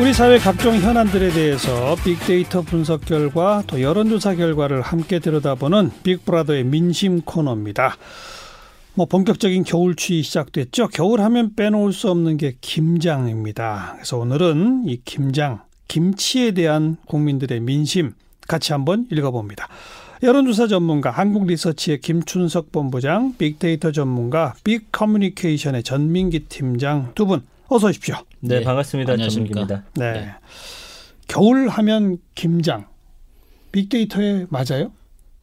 우리 사회 각종 현안들에 대해서 빅데이터 분석 결과 또 여론조사 결과를 함께 들여다보는 빅브라더의 민심 코너입니다. 뭐 본격적인 겨울 추위 시작됐죠. 겨울 하면 빼놓을 수 없는 게 김장입니다. 그래서 오늘은 이 김장, 김치에 대한 국민들의 민심 같이 한번 읽어봅니다. 여론조사 전문가, 한국리서치의 김춘석 본부장, 빅데이터 전문가, 빅커뮤니케이션의 전민기 팀장 두 분 어서 오십시오. 네, 네 반갑습니다. 전민기입니다. 네. 네. 겨울 하면 김장. 빅데이터에 맞아요?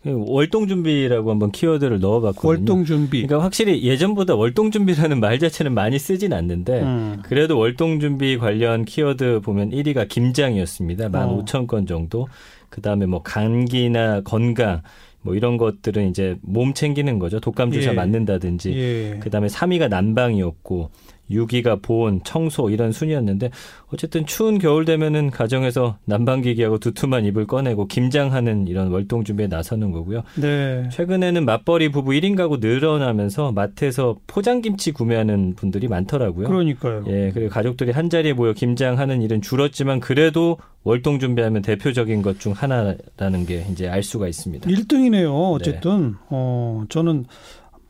그 월동 준비라고 한번 키워드를 넣어봤거든요. 월동 준비. 그러니까 확실히 예전보다 월동 준비라는 말 자체는 많이 쓰진 않는데 음. 그래도 월동 준비 관련 키워드 보면 1위가 김장이었습니다. 15,000건 정도. 그 다음에 뭐 감기나 건강 뭐 이런 것들은 이제 몸 챙기는 거죠. 독감 주사 예. 맞는다든지. 예. 그다음에 3위가 난방이었고 6위가 보온, 청소 이런 순이었는데 어쨌든 추운 겨울 되면은 가정에서 난방기기하고 두툼한 이불 꺼내고 김장하는 이런 월동 준비에 나서는 거고요. 네. 최근에는 맞벌이 부부 1인 가구 늘어나면서 마트에서 포장김치 구매하는 분들이 많더라고요. 그러니까요. 예, 그리고 가족들이 한 자리에 모여 김장하는 일은 줄었지만 그래도 월동 준비하면 대표적인 것 중 하나라는 게 이제 알 수가 있습니다. 1등이네요. 어쨌든 네. 어 저는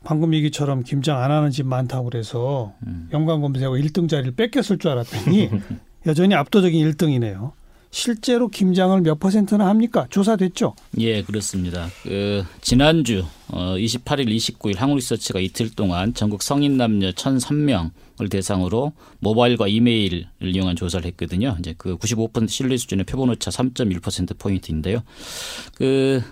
방금 얘기처럼 김장 안 하는 집 많다고 그래서 음. 연관 검색하고 1등 자리를 뺏겼을 줄 알았더니 여전히 압도적인 1등이네요. 실제로 김장을 몇 퍼센트나 합니까? 조사됐죠? 예, 그렇습니다. 그 지난주 어 28일, 29일 한국리서치가 이틀 동안 전국 성인 남녀 1,003명을 대상으로 모바일과 이메일을 이용한 조사를 했거든요. 이제 그 95% 신뢰 수준의 표본 오차 3.1% 포인트인데요. 그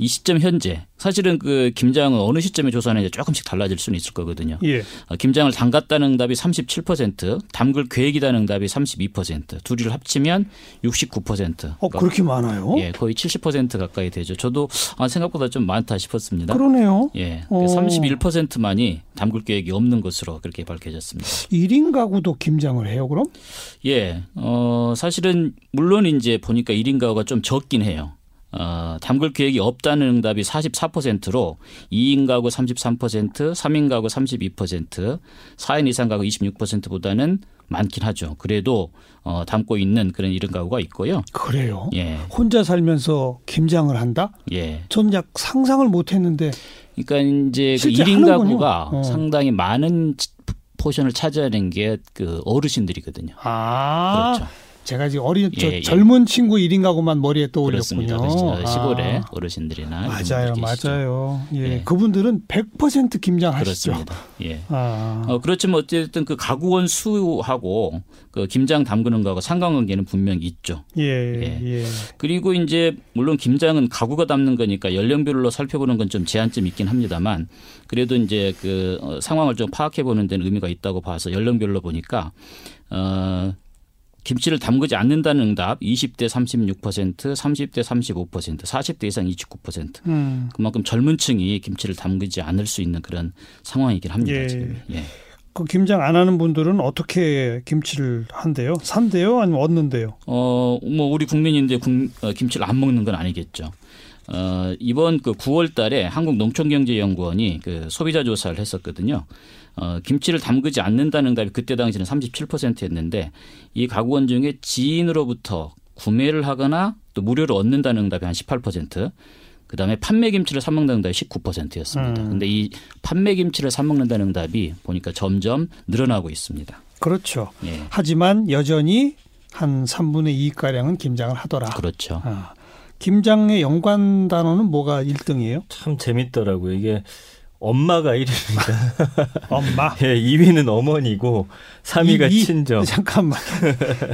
이 시점 현재 사실은 그 김장은 어느 시점에 조사하는지 조금씩 달라질 수는 있을 거거든요. 예. 어, 김장을 담갔다는 응답이 37%, 담글 계획이다는 응답이 32%, 둘이를 합치면 69%. 어, 그렇게 많아요? 예, 거의 70% 가까이 되죠. 저도 아, 생각보다 좀 많다 싶었습니다. 그러네요. 예, 어. 31%만이 담글 계획이 없는 것으로 그렇게 밝혀졌습니다. 1인 가구도 김장을 해요, 그럼? 예, 어, 사실은 물론 이제 보니까 1인 가구가 좀 적긴 해요. 어, 담글 계획이 없다는 응답이 44%로 2인 가구 33%, 3인 가구 32%, 4인 이상 가구 26%보다는 많긴 하죠. 그래도 어, 담고 있는 그런 이런 가구가 있고요. 그래요? 예. 혼자 살면서 김장을 한다? 예. 전 약 상상을 못 했는데. 그러니까 이제 그 1인 가구가 어. 상당히 많은 포션을 차지하는 게 그 어르신들이거든요. 아. 그렇죠. 제가 지금 어린 예, 예. 젊은 친구 1인 가구만 머리에 떠올렸군요. 그렇습니다. 시골의 아. 어르신들이나 맞아요, 맞아요. 예. 예. 그분들은 100% 김장하시죠. 그렇습니다. 예. 아. 어, 그렇지만 어쨌든 그 가구원 수하고 그 김장 담그는 거하고 상관관계는 분명히 있죠. 예, 예. 예. 그리고 이제 물론 김장은 가구가 담는 거니까 연령별로 살펴보는 건 좀 제한점이 있긴 합니다만 그래도 이제 그 어, 상황을 좀 파악해 보는 데는 의미가 있다고 봐서 연령별로 보니까 어 김치를 담그지 않는다는 응답 20대 36%, 30대 35%, 40대 이상 29%. 음. 그만큼 젊은 층이 김치를 담그지 않을 수 있는 그런 상황이긴 합니다. 예. 지금. 예. 그 김장 안 하는 분들은 어떻게 김치를 한대요? 산대요? 아니면 얻는데요? 어, 뭐 우리 국민인데 국, 어, 김치를 안 먹는 건 아니겠죠. 어, 이번 그 9월 달에 한국농촌경제연구원이 그 소비자 조사를 했었거든요. 어, 김치를 담그지 않는다는 응답이 그때 당시는 37%였는데 이 가구원 중에 지인으로부터 구매를 하거나 또 무료로 얻는다는 응답이 한 18%. 그다음에 판매 김치를 사 먹는 응답이 19%였습니다. 음. 근데 이 판매 김치를 사 먹는다는 응답이 보니까 점점 늘어나고 있습니다. 그렇죠. 예. 하지만 여전히 한 3분의 2 가량은 김장을 하더라. 그렇죠. 아. 김장의 연관 단어는 뭐가 1등이에요? 참 재밌더라고요. 이게 엄마가 1위입니다. 엄마? 예, 2위는 어머니고 3위가 이, 친정. 잠깐만.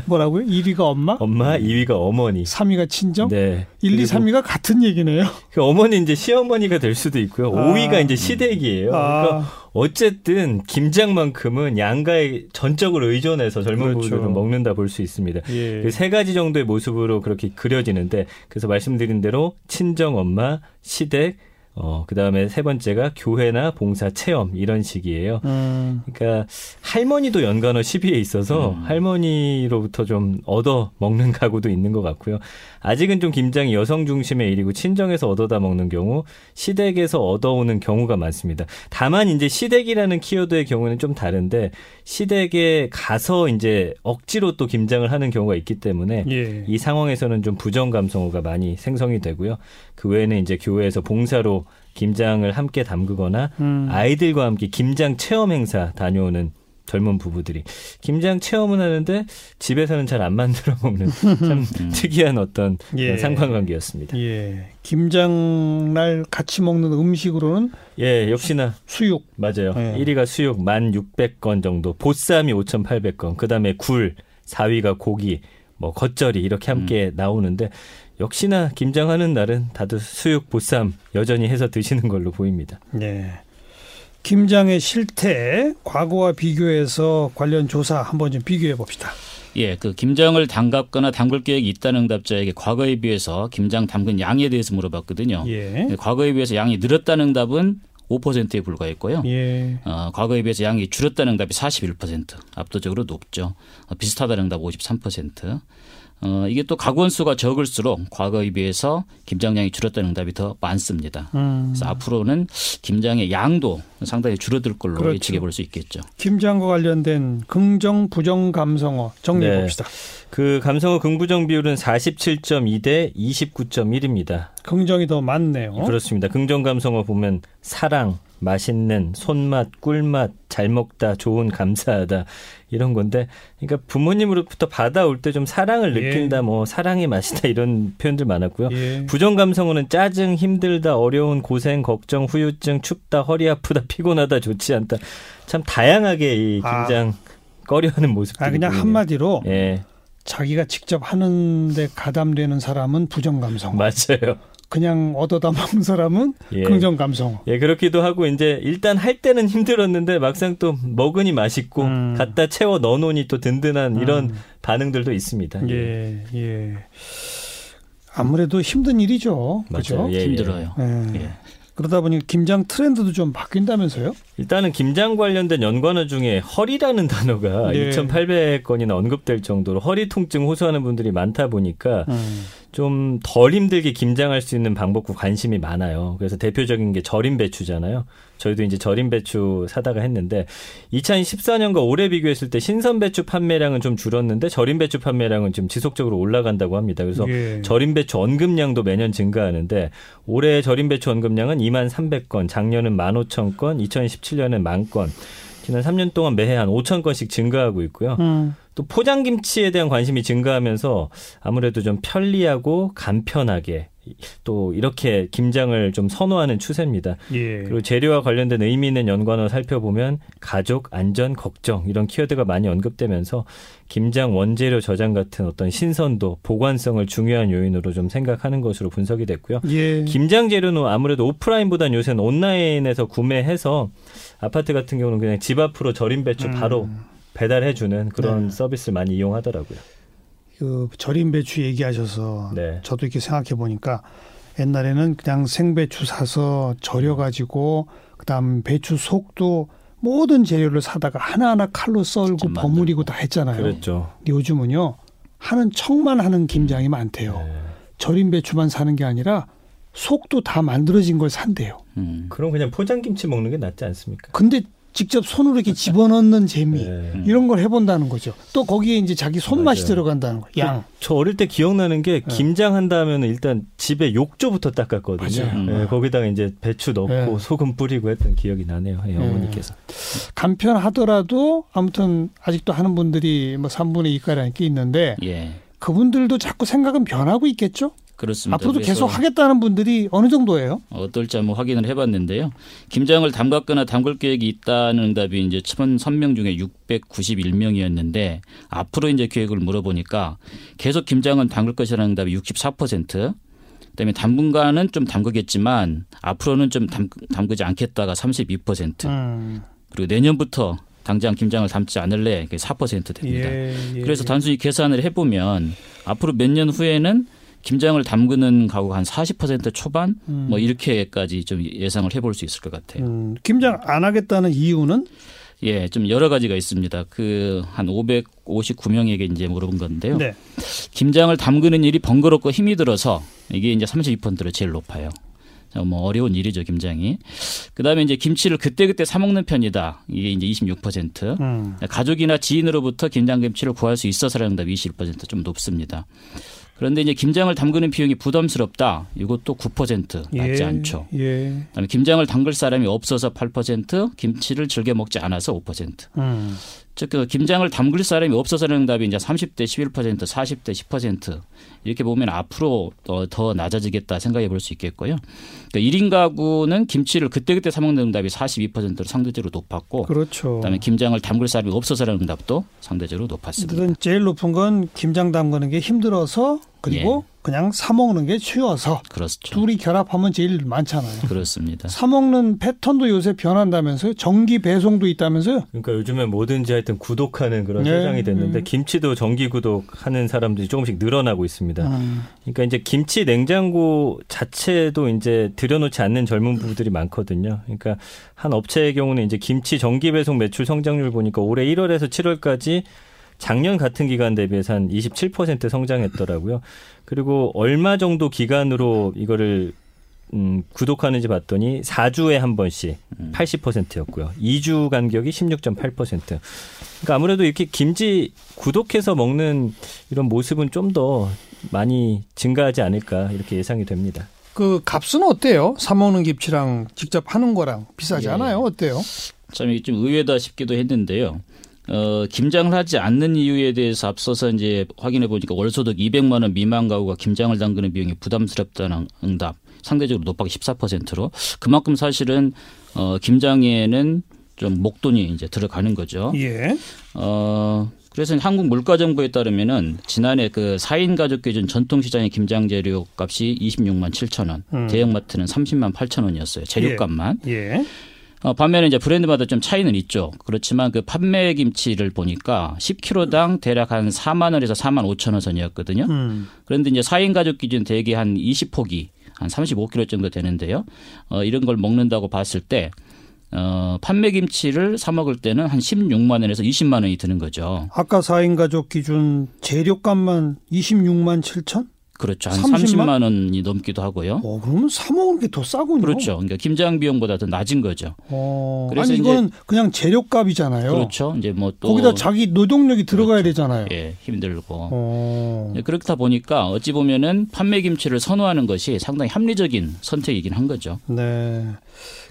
뭐라고요? 1위가 엄마? 엄마, 2위가 어머니. 3위가 친정? 네. 1, 2, 3위가 같은 얘기네요. 그 어머니 이제 시어머니가 될 수도 있고요. 아. 5위가 이제 시댁이에요. 아. 그러니까 어쨌든 김장만큼은 양가에 전적으로 의존해서 젊은 그렇죠. 부부들은 먹는다 볼 수 있습니다. 예. 그세 가지 정도의 모습으로 그렇게 그려지는데 그래서 말씀드린 대로 친정 엄마, 시댁, 어, 그 다음에 세 번째가 교회나 봉사 체험 이런 식이에요. 음. 그러니까 할머니도 연간어 10위에 있어서 음. 할머니로부터 좀 얻어 먹는 가구도 있는 것 같고요. 아직은 좀 김장이 여성 중심의 일이고 친정에서 얻어다 먹는 경우 시댁에서 얻어오는 경우가 많습니다. 다만 이제 시댁이라는 키워드의 경우는 좀 다른데 시댁에 가서 이제 억지로 또 김장을 하는 경우가 있기 때문에 예. 이 상황에서는 좀 부정 감성어가 많이 생성이 되고요. 그 외에는 이제 교회에서 봉사로 김장을 함께 담그거나 음. 아이들과 함께 김장 체험 행사 다녀오는 젊은 부부들이 김장 체험은 하는데 집에서는 잘 안 만들어 먹는 참 음. 특이한 어떤 예. 상관관계였습니다. 예. 김장 날 같이 먹는 음식으로는 예, 역시나 수 육 맞아요. 예. 1위가 수육 1,600건 정도, 보쌈이 5,800건, 그다음에 굴, 4위가 고기, 뭐 겉절이 이렇게 함께 음. 나오는데 역시나 김장하는 날은 다들 수육, 보쌈 여전히 해서 드시는 걸로 보입니다. 네. 김장의 실태 과거와 비교해서 관련 조사 한번 좀 비교해 봅시다. 예, 그 김장을 담갔거나 담글 계획이 있다는 응답자에게 과거에 비해서 김장 담근 양에 대해서 물어봤거든요. 예. 과거에 비해서 양이 늘었다는 응답은 5%에 불과했고요. 예. 어, 과거에 비해서 양이 줄었다는 응답이 41% 압도적으로 높죠. 어, 비슷하다는 응답 53%. 어, 이게 또 가구 원 수가 적을수록 과거에 비해서 김장량이 줄었다는 응답이 더 많습니다. 음. 그래서 앞으로는 김장의 양도 상당히 줄어들 걸로 그렇죠. 예측해 볼 수 있겠죠. 김장과 관련된 긍정 부정 감성어 정리해 네. 봅시다. 그 감성어 긍부정 비율은 47.2 대 29.1입니다. 긍정이 더 많네요. 그렇습니다. 긍정 감성어 보면 사랑, 맛있는 손맛, 꿀맛, 잘 먹다, 좋은, 감사하다 이런 건데, 그러니까 부모님으로부터 받아올 때 좀 사랑을 예. 느낀다, 예. 뭐 사랑의 맛이다 이런 표현들 많았고요. 예. 부정 감성어는 짜증, 힘들다, 어려운, 고생, 걱정, 후유증, 춥다, 허리 아프다, 피곤하다, 좋지 않다, 참 다양하게 이 아. 김장 아. 꺼려하는 모습들. 아 그냥 보이네요. 한마디로. 예. 자기가 직접 하는데 가담되는 사람은 부정 감성. 맞아요. 그냥 얻어다 먹는 사람은 예. 긍정 감성. 예, 그렇기도 하고 이제 일단 할 때는 힘들었는데 막상 또 먹으니 맛있고 음. 갖다 채워 넣어놓으니 또 든든한 이런 음. 반응들도 있습니다. 예, 예. 아무래도 힘든 일이죠. 그렇죠? 예, 힘들어요. 예. 예. 그러다 보니 김장 트렌드도 좀 바뀐다면서요? 일단은 김장 관련된 연관어 중에 허리라는 단어가 네. 2,800건이나 언급될 정도로 허리 통증 호소하는 분들이 많다 보니까 음. 좀덜 힘들게 김장할 수 있는 방법과 관심이 많아요. 그래서 대표적인 게 절임 배추잖아요. 저희도 이제 절임 배추 사다가 했는데 2014년과 올해 비교했을 때 신선 배추 판매량은 좀 줄었는데 절임 배추 판매량은 좀 지속적으로 올라간다고 합니다. 그래서 예. 절임 배추 언급량도 매년 증가하는데 올해 절임 배추 언급량은 2만 300건, 작년은 1만 5천 건, 2017 년은 만 건. 지난 3년 동안 매해 한 5천 건씩 증가하고 있고요. 음. 또 포장김치에 대한 관심이 증가하면서 아무래도 좀 편리하고 간편하게 또 이렇게 김장을 좀 선호하는 추세입니다. 예. 그리고 재료와 관련된 의미 있는 연관어 살펴보면 가족 안전 걱정 이런 키워드가 많이 언급되면서 김장 원재료 저장 같은 어떤 신선도 보관성을 중요한 요인으로 좀 생각하는 것으로 분석이 됐고요. 예. 김장 재료는 아무래도 오프라인보다는 요새는 온라인에서 구매해서 아파트 같은 경우는 그냥 집 앞으로 절임 배추 바로 음. 배달해주는 그런 네. 서비스를 많이 이용하더라고요. 그 절임 배추 얘기하셔서 네. 저도 이렇게 생각해 보니까 옛날에는 그냥 생배추 사서 절여 가지고 그다음 배추 속도 모든 재료를 사다가 하나하나 칼로 썰고 버무리고 다 했잖아요. 그랬죠. 요즘은요 하는 척만 하는 김장이 많대요. 네. 절임 배추만 사는 게 아니라 속도 다 만들어진 걸 산대요. 음. 그럼 그냥 포장 김치 먹는 게 낫지 않습니까? 근데 직접 손으로 이렇게 집어넣는 재미 네. 이런 걸 해본다는 거죠. 또 거기에 이제 자기 손맛이 맞아요. 들어간다는 거. 양. 저, 저, 어릴 때 기억나는 게 네. 김장한다 하면 일단 집에 욕조부터 닦았거든요. 네, 거기다가 이제 배추 넣고 네. 소금 뿌리고 했던 기억이 나네요. 네, 어머니께서. 간편하더라도 아무튼 아직도 하는 분들이 뭐 3분의 2가량 게 있는데 예. 그분들도 자꾸 생각은 변하고 있겠죠? 그렇습니다. 앞으로도 계속 하겠다는 분들이 어느 정도예요? 어떨지 한번 확인을 해봤는데요. 김장을 담갔거나 담글 계획이 있다는 응답이 이제 1,003명 중에 691명이었는데 앞으로 이제 계획을 물어보니까 계속 김장은 담글 것이라는 응답이 64%. 그다음에 당분간은 좀 담그겠지만 앞으로는 좀 담, 담그지 않겠다가 32%. 음. 그리고 내년부터 당장 김장을 담지 않을래 4% 됩니다. 예, 예. 그래서 단순히 계산을 해보면 앞으로 몇 년 후에는 김장을 담그는 가구가 한 40% 초반 음. 뭐 이렇게까지 좀 예상을 해볼 수 있을 것 같아요. 음. 김장 안 하겠다는 이유는? 예, 좀 여러 가지가 있습니다. 그 한 559명에게 이제 물어본 건데요. 네. 김장을 담그는 일이 번거롭고 힘이 들어서 이게 이제 32%로 제일 높아요. 뭐 어려운 일이죠 김장이. 그다음에 이제 김치를 그때그때 사 먹는 편이다. 이게 이제 26%. 음. 가족이나 지인으로부터 김장 김치를 구할 수 있어서라는 답이 21%좀 높습니다. 그런데 이제 김장을 담그는 비용이 부담스럽다. 이것도 9% 낮지 예, 않죠. 예. 그다음에 김장을 담글 사람이 없어서 8%, 김치를 즐겨 먹지 않아서 5%. 음. 즉 그 김장을 담글 사람이 없어서라는 답이 이제 30대 11%, 40대 10% 이렇게 보면 앞으로 더, 더 낮아지겠다 생각해 볼 수 있겠고요. 그러니까 1인 가구는 김치를 그때그때 사 먹는 응답이 42%로 상대적으로 높았고 그렇죠. 그다음에 김장을 담글 사람이 없어서라는 응답도 상대적으로 높았습니다. 제일 높은 건 김장 담그는 게 힘들어서 그리고 예. 그냥 사 먹는 게 쉬워서 그렇죠. 둘이 결합하면 제일 많잖아요. 그렇습니다. 사 먹는 패턴도 요새 변한다면서요? 전기 배송도 있다면서요? 그러니까 요즘에 뭐든지 하여튼 구독하는 그런 네. 세상이 됐는데 네. 김치도 정기 구독하는 사람들이 조금씩 늘어나고 있습니다. 음. 그러니까 이제 김치 냉장고 자체도 이제 들여놓지 않는 젊은 부부들이 많거든요. 그러니까 한 업체의 경우는 이제 김치 정기 배송 매출 성장률 보니까 올해 1월에서 7월까지 작년 같은 기간 대비해서 한 27% 성장했더라고요. 그리고 얼마 정도 기간으로 이거를 음, 구독하는지 봤더니 4주에 한 번씩 80%였고요. 2주 간격이 16.8%. 그러니까 아무래도 이렇게 김치 구독해서 먹는 이런 모습은 좀 더 많이 증가하지 않을까 이렇게 예상이 됩니다. 그 값은 어때요? 사 먹는 김치랑 직접 하는 거랑 비싸지 예. 않아요? 어때요? 참 이게 좀 의외다 싶기도 했는데요. 어, 김장을 하지 않는 이유에 대해서 앞서서 이제 확인해 보니까 월소득 200만 원 미만 가구가 김장을 담그는 비용이 부담스럽다는 응답 상대적으로 높아가 14%로 그만큼 사실은 어, 김장에는 좀 목돈이 이제 들어가는 거죠. 예. 어, 그래서 한국 물가 정보에 따르면은 지난해 그 4인 가족 기준 전통 시장의 김장 재료 값이 26만 7천 원, 음. 대형마트는 30만 8천 원이었어요. 재료값만. 예. 예. 어, 반면에 이제 브랜드마다 좀 차이는 있죠. 그렇지만 그 판매 김치를 보니까 10kg당 대략 한 4만 원에서 4만 5천 원 선이었거든요. 음. 그런데 이제 4인 가족 기준 대개 한 20포기 한 35kg 정도 되는데요. 어, 이런 걸 먹는다고 봤을 때 어, 판매 김치를 사 먹을 때는 한 16만 원에서 20만 원이 드는 거죠. 아까 4인 가족 기준 재료값만 26만 7천? 그렇죠. 한 30만, 30만 원이 넘기도 하고요. 어, 그러면 사 먹는 게더 싸군요. 그렇죠. 그러니까 김장 비용보다 더 낮은 거죠. 어, 그래서 아니 이건 그냥 재료값이잖아요. 그렇죠. 이제 뭐 또 거기다 자기 노동력이 들어가야 그렇죠. 되잖아요. 예, 힘들고. 어. 네, 그렇다 보니까 어찌 보면은 판매 김치를 선호하는 것이 상당히 합리적인 선택이긴 한 거죠. 네.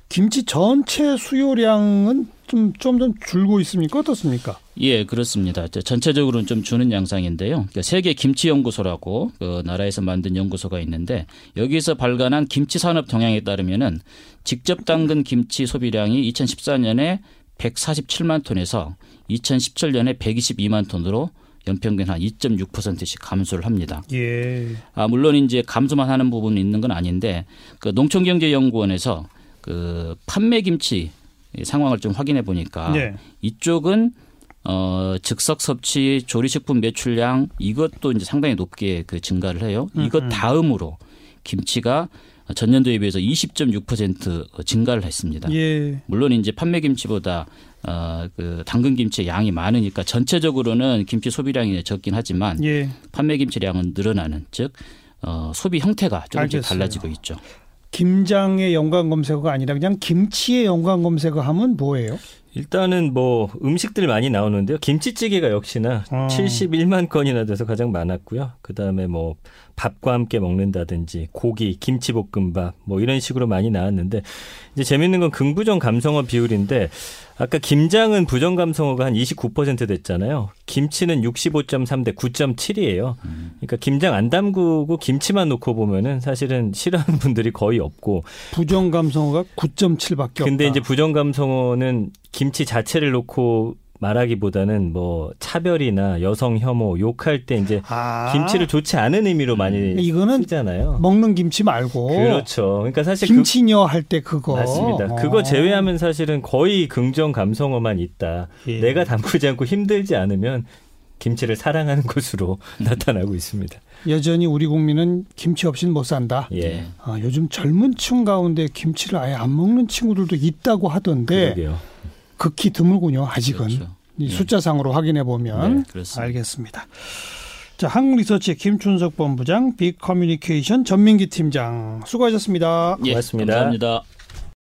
김치 전체 수요량은 좀 좀 좀 줄고 있습니까? 어떻습니까? 예, 그렇습니다. 전체적으로는 좀 주는 양상인데요. 그러니까 세계 김치 연구소라고 그 나라에서 만든 연구소가 있는데 여기서 발간한 김치 산업 동향에 따르면은 직접 담근 김치 소비량이 2014년에 147만 톤에서 2017년에 122만 톤으로 연평균 한 2.6%씩 감소를 합니다. 예. 아, 물론 이제 감소만 하는 부분이 있는 건 아닌데 그 농촌경제연구원에서 그 판매 김치 상황을 좀 확인해 보니까 네. 이쪽은 어, 즉석 섭취, 조리식품 매출량 이것도 이제 상당히 높게 그 증가를 해요. 음, 이것 음. 다음으로 김치가 전년 도에 비해서 20.6% 증가를 했습니다. 예. 물론 이제 판매 김치보다 어, 그 당근 김치의 양이 많으니까 전체적으로는 김치 소비량이 적긴 하지만 예. 판매 김치량은 늘어나는 즉 어, 소비 형태가 조금씩 알겠어요. 달라지고 있죠. 김장의 연관 검색어가 아니라 그냥 김치의 연관 검색어 하면 뭐예요? 일단은 뭐 음식들 많이 나오는데요. 김치찌개가 역시나 어. 71만 건이나 돼서 가장 많았고요. 그다음에 뭐 밥과 함께 먹는다든지 고기, 김치볶음밥 뭐 이런 식으로 많이 나왔는데 이제 재밌는 건 긍부정 감성어 비율인데 아까 김장은 부정 감성어가 한 29% 됐잖아요. 김치는 65.3 대 9.7이에요. 그러니까 김장 안 담그고 김치만 놓고 보면은 사실은 싫어하는 분들이 거의 없고 부정 감성어가 9.7밖에 없다. 근데 이제 부정 감성어는 김치 자체를 놓고 말하기보다는 뭐 차별이나 여성 혐오 욕할 때 이제 아. 김치를 좋지 않은 의미로 많이 이거는 쓰잖아요. 먹는 김치 말고 그렇죠. 그러니까 사실 김치녀 그, 할때 그거 맞습니다. 어. 그거 제외하면 사실은 거의 긍정 감성어만 있다. 예. 내가 담그지 않고 힘들지 않으면 김치를 사랑하는 것으로 나타나고 있습니다. 여전히 우리 국민은 김치 없이는 못 산다. 예. 아, 요즘 젊은 층 가운데 김치를 아예 안 먹는 친구들도 있다고 하던데 그러게요. 극히 드물군요. 아직은 그렇죠. 이 예. 숫자상으로 확인해 보면 네, 알겠습니다. 자, 한국리서치 김춘석 본부장, 빅커뮤니케이션 전민기 팀장 수고하셨습니다. 예, 고맙습니다. 감사합니다.